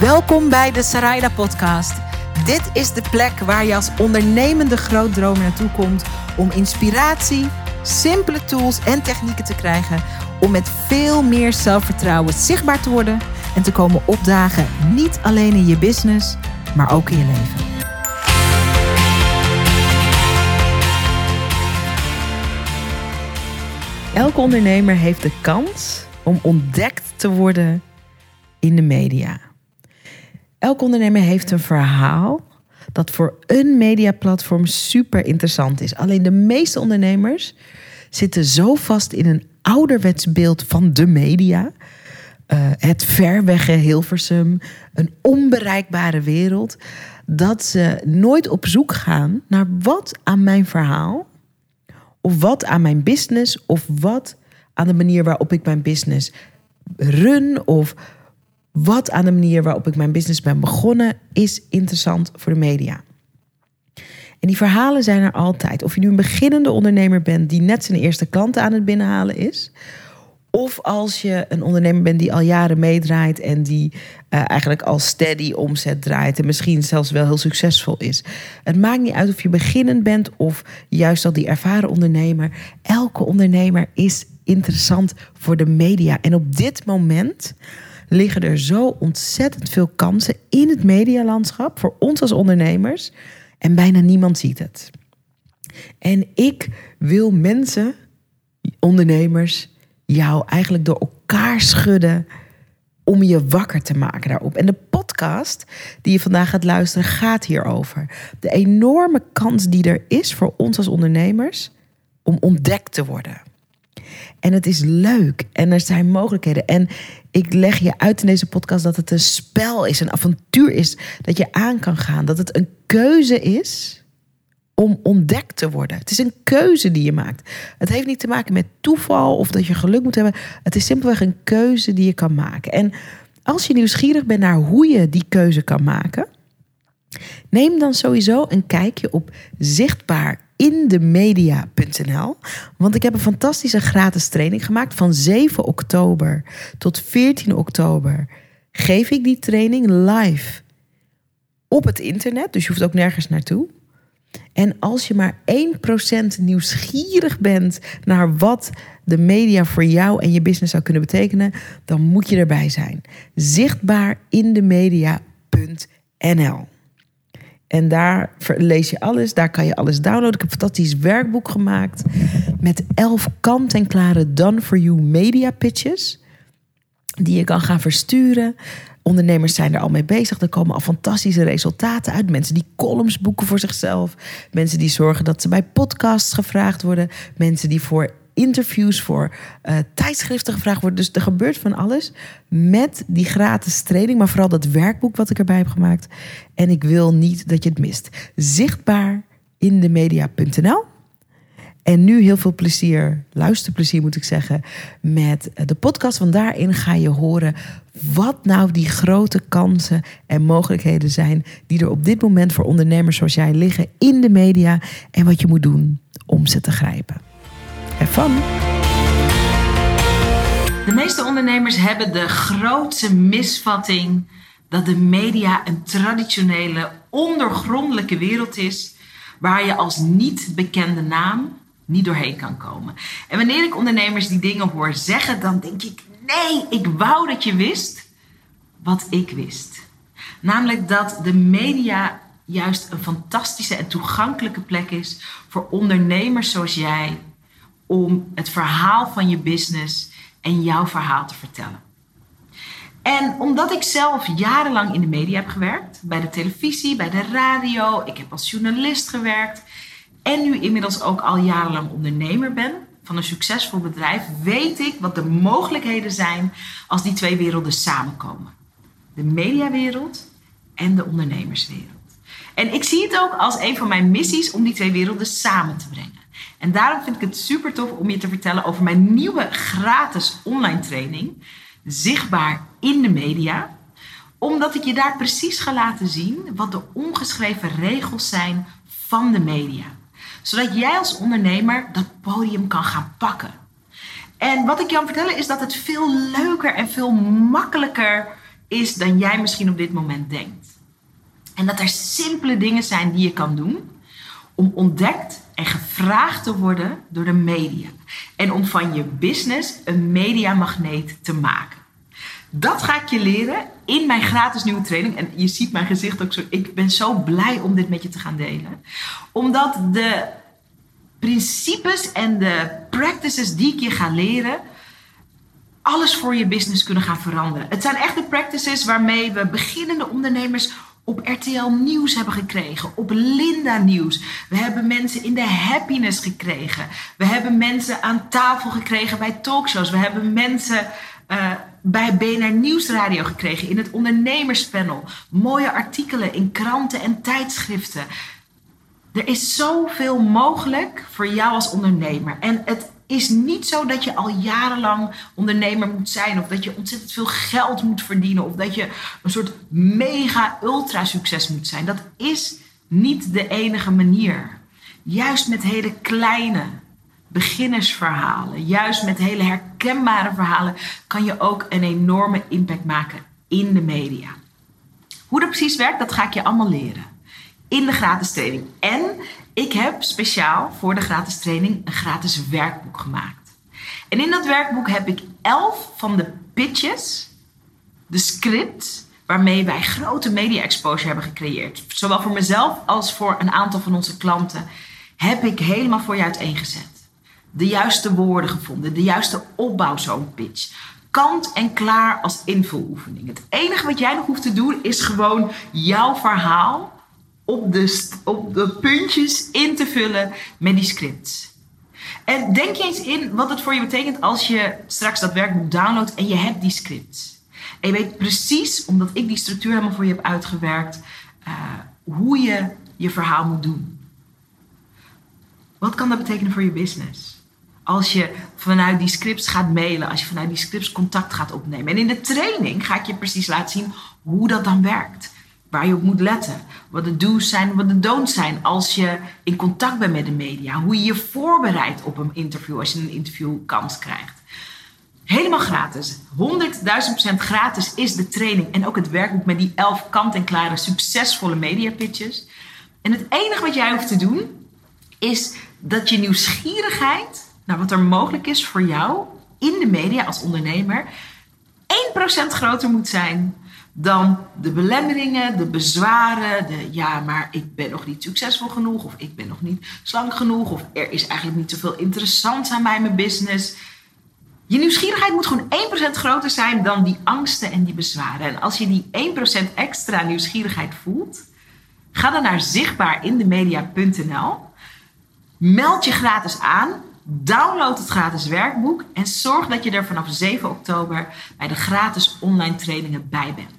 Welkom bij de Sarayda Podcast. Dit is de plek waar je als ondernemende grootdromer naartoe komt om inspiratie, simpele tools en technieken te krijgen om met veel meer zelfvertrouwen zichtbaar te worden en te komen opdagen, niet alleen in je business, maar ook in je leven. Elke ondernemer heeft de kans om ontdekt te worden in de media. Elke ondernemer heeft een verhaal dat voor een mediaplatform super interessant is. Alleen de meeste ondernemers zitten zo vast in een ouderwets beeld van de media. Uh, het verwegge Hilversum, een onbereikbare wereld. Dat ze nooit op zoek gaan naar wat aan mijn verhaal, of wat aan mijn business, of wat aan de manier waarop ik mijn business run, of wat aan de manier waarop ik mijn business ben begonnen is interessant voor de media. En die verhalen zijn er altijd. Of je nu een beginnende ondernemer bent die net zijn eerste klanten aan het binnenhalen is. Of als je een ondernemer bent die al jaren meedraait en die uh, eigenlijk al steady omzet draait en misschien zelfs wel heel succesvol is. Het maakt niet uit of je beginnend bent of juist al die ervaren ondernemer. Elke ondernemer is interessant voor de media. En op dit moment liggen er zo ontzettend veel kansen in het medialandschap voor ons als ondernemers. En bijna niemand ziet het. En ik wil mensen, ondernemers, jou eigenlijk door elkaar schudden om je wakker te maken daarop. En de podcast die je vandaag gaat luisteren gaat hierover. De enorme kans die er is voor ons als ondernemers om ontdekt te worden. En het is leuk en er zijn mogelijkheden. En ik leg je uit in deze podcast dat het een spel is, een avontuur is dat je aan kan gaan. Dat het een keuze is om ontdekt te worden. Het is een keuze die je maakt. Het heeft niet te maken met toeval of dat je geluk moet hebben. Het is simpelweg een keuze die je kan maken. En als je nieuwsgierig bent naar hoe je die keuze kan maken, neem dan sowieso een kijkje op zichtbaar Want ik heb een fantastische gratis training gemaakt van 7 oktober tot 14 oktober. Geef ik die training live op het internet, dus je hoeft ook nergens naartoe. En als je maar 1% nieuwsgierig bent naar wat de media voor jou en je business zou kunnen betekenen, dan moet je erbij zijn. Zichtbaar in de media.nl. En daar lees je alles, daar kan je alles downloaden. Ik heb een fantastisch werkboek gemaakt met elf kant-en-klare done-for-you media pitches. Die je kan gaan versturen. Ondernemers zijn er al mee bezig. Er komen al fantastische resultaten uit. Mensen die columns boeken voor zichzelf. Mensen die zorgen dat ze bij podcasts gevraagd worden. Mensen die voor interviews voor uh, tijdschriften gevraagd worden. Dus er gebeurt van alles met die gratis training, maar vooral dat werkboek wat ik erbij heb gemaakt. En ik wil niet dat je het mist. Zichtbaar in de media.nl. En nu heel veel plezier, luisterplezier moet ik zeggen, met de podcast. Want daarin ga je horen wat nou die grote kansen en mogelijkheden zijn die er op dit moment voor ondernemers zoals jij liggen in de media en wat je moet doen om ze te grijpen. Have De meeste ondernemers hebben de grootste misvatting dat de media een traditionele, ondergrondelijke wereld is waar je als niet bekende naam niet doorheen kan komen. En wanneer ik ondernemers die dingen hoor zeggen, dan denk ik: nee, ik wou dat je wist wat ik wist. Namelijk dat de media juist een fantastische en toegankelijke plek is voor ondernemers zoals jij om het verhaal van je business en jouw verhaal te vertellen. En omdat ik zelf jarenlang in de media heb gewerkt, bij de televisie, bij de radio, ik heb als journalist gewerkt en nu inmiddels ook al jarenlang ondernemer ben van een succesvol bedrijf, weet ik wat de mogelijkheden zijn als die twee werelden samenkomen. De mediawereld en de ondernemerswereld. En ik zie het ook als een van mijn missies om die twee werelden samen te brengen. En daarom vind ik het super tof om je te vertellen over mijn nieuwe gratis online training. Zichtbaar in de media. Omdat ik je daar precies ga laten zien wat de ongeschreven regels zijn van de media. Zodat jij als ondernemer dat podium kan gaan pakken. En wat ik je kan vertellen is dat het veel leuker en veel makkelijker is dan jij misschien op dit moment denkt. En dat er simpele dingen zijn die je kan doen om ontdekt en gevraagd te worden door de media. En om van je business een mediamagneet te maken. Dat ga ik je leren in mijn gratis nieuwe training. En je ziet mijn gezicht ook zo. Ik ben zo blij om dit met je te gaan delen. Omdat de principes en de practices die ik je ga leren alles voor je business kunnen gaan veranderen. Het zijn echt de practices waarmee we beginnende ondernemers op RTL Nieuws hebben gekregen, op Linda Nieuws. We hebben mensen in de happiness gekregen. We hebben mensen aan tafel gekregen bij talkshows. We hebben mensen uh, bij BNR Nieuwsradio gekregen in het ondernemerspanel. Mooie artikelen in kranten en tijdschriften. Er is zoveel mogelijk voor jou als ondernemer. En het is niet zo dat je al jarenlang ondernemer moet zijn of dat je ontzettend veel geld moet verdienen of dat je een soort mega ultra succes moet zijn. Dat is niet de enige manier. Juist met hele kleine beginnersverhalen, juist met hele herkenbare verhalen kan je ook een enorme impact maken in de media. Hoe dat precies werkt, dat ga ik je allemaal leren in de gratis training. En ik heb speciaal voor de gratis training een gratis werkboek gemaakt. En in dat werkboek heb ik elf van de pitches, de scripts, waarmee wij grote media exposure hebben gecreëerd. Zowel voor mezelf als voor een aantal van onze klanten heb ik helemaal voor je uiteengezet. De juiste woorden gevonden, de juiste opbouw zo'n pitch. Kant en klaar als invuloefening. Het enige wat jij nog hoeft te doen is gewoon jouw verhaal op de, op de puntjes in te vullen met die scripts. En denk eens in wat het voor je betekent als je straks dat werkboek downloadt en je hebt die scripts. En je weet precies, omdat ik die structuur helemaal voor je heb uitgewerkt, uh, hoe je je verhaal moet doen. Wat kan dat betekenen voor je business? Als je vanuit die scripts gaat mailen, als je vanuit die scripts contact gaat opnemen. En in de training ga ik je precies laten zien hoe dat dan werkt waar je op moet letten. Wat de do's zijn, wat de don'ts zijn als je in contact bent met de media. Hoe je je voorbereidt op een interview als je een interviewkans krijgt. Helemaal gratis. 100.000% gratis is de training en ook het werkboek met die 11 kant-en-klare succesvolle media pitches. En het enige wat jij hoeft te doen is dat je nieuwsgierigheid naar wat er mogelijk is voor jou in de media als ondernemer 1% groter moet zijn dan de belemmeringen, de bezwaren, de ja, maar ik ben nog niet succesvol genoeg, of ik ben nog niet slank genoeg, of er is eigenlijk niet zoveel interessants aan mij, mijn business. Je nieuwsgierigheid moet gewoon 1% groter zijn dan die angsten en die bezwaren. En als je die 1% extra nieuwsgierigheid voelt, ga dan naar zichtbaarindemedia.nl, meld je gratis aan, download het gratis werkboek en zorg dat je er vanaf 7 oktober bij de gratis online trainingen bij bent.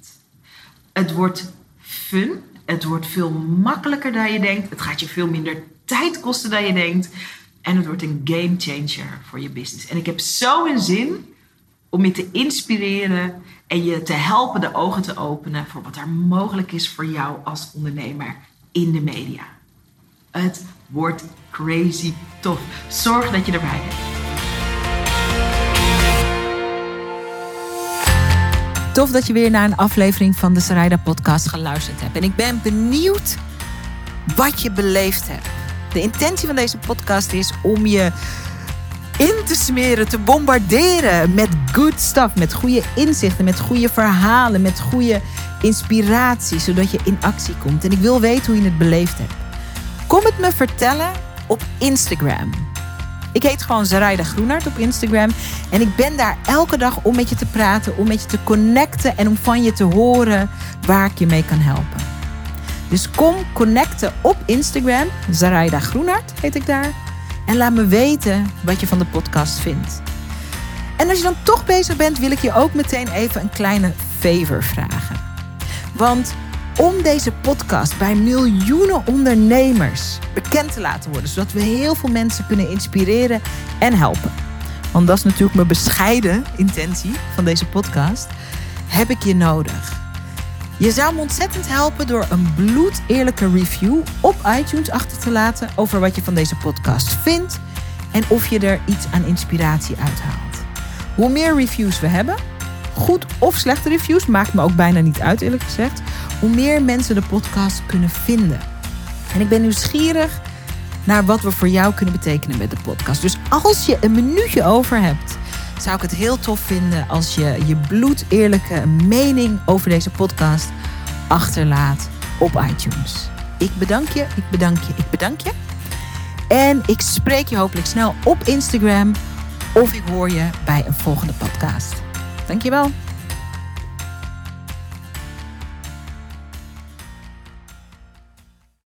Het wordt fun. Het wordt veel makkelijker dan je denkt. Het gaat je veel minder tijd kosten dan je denkt. En het wordt een game changer voor je business. En ik heb zo een zin om je te inspireren en je te helpen de ogen te openen voor wat er mogelijk is voor jou als ondernemer in de media. Het wordt crazy tof. Zorg dat je erbij bent. Tof dat je weer naar een aflevering van de Sarayda podcast geluisterd hebt. En ik ben benieuwd wat je beleefd hebt. De intentie van deze podcast is om je in te smeren, te bombarderen met good stuff, met goede inzichten, met goede verhalen, met goede inspiratie, zodat je in actie komt. En ik wil weten hoe je het beleefd hebt. Kom het me vertellen op Instagram. Ik heet gewoon Zaraida Groenart op Instagram. En ik ben daar elke dag om met je te praten, om met je te connecten en om van je te horen waar ik je mee kan helpen. Dus kom connecten op Instagram. Zaraida Groenart heet ik daar. En laat me weten wat je van de podcast vindt. En als je dan toch bezig bent, wil ik je ook meteen even een kleine favor vragen. Want om deze podcast bij miljoenen ondernemers bekend te laten worden, zodat we heel veel mensen kunnen inspireren en helpen. Want dat is natuurlijk mijn bescheiden intentie van deze podcast. Heb ik je nodig? Je zou me ontzettend helpen door een bloedeerlijke review op iTunes achter te laten over wat je van deze podcast vindt en of je er iets aan inspiratie uithaalt. Hoe meer reviews we hebben, goed of slechte reviews, maakt me ook bijna niet uit eerlijk gezegd, hoe meer mensen de podcast kunnen vinden. En ik ben nieuwsgierig naar wat we voor jou kunnen betekenen met de podcast. Dus als je een minuutje over hebt, zou ik het heel tof vinden als je je bloedeerlijke mening over deze podcast achterlaat op iTunes. Ik bedank je, ik bedank je, ik bedank je. En ik spreek je hopelijk snel op Instagram of ik hoor je bij een volgende podcast. Dankjewel.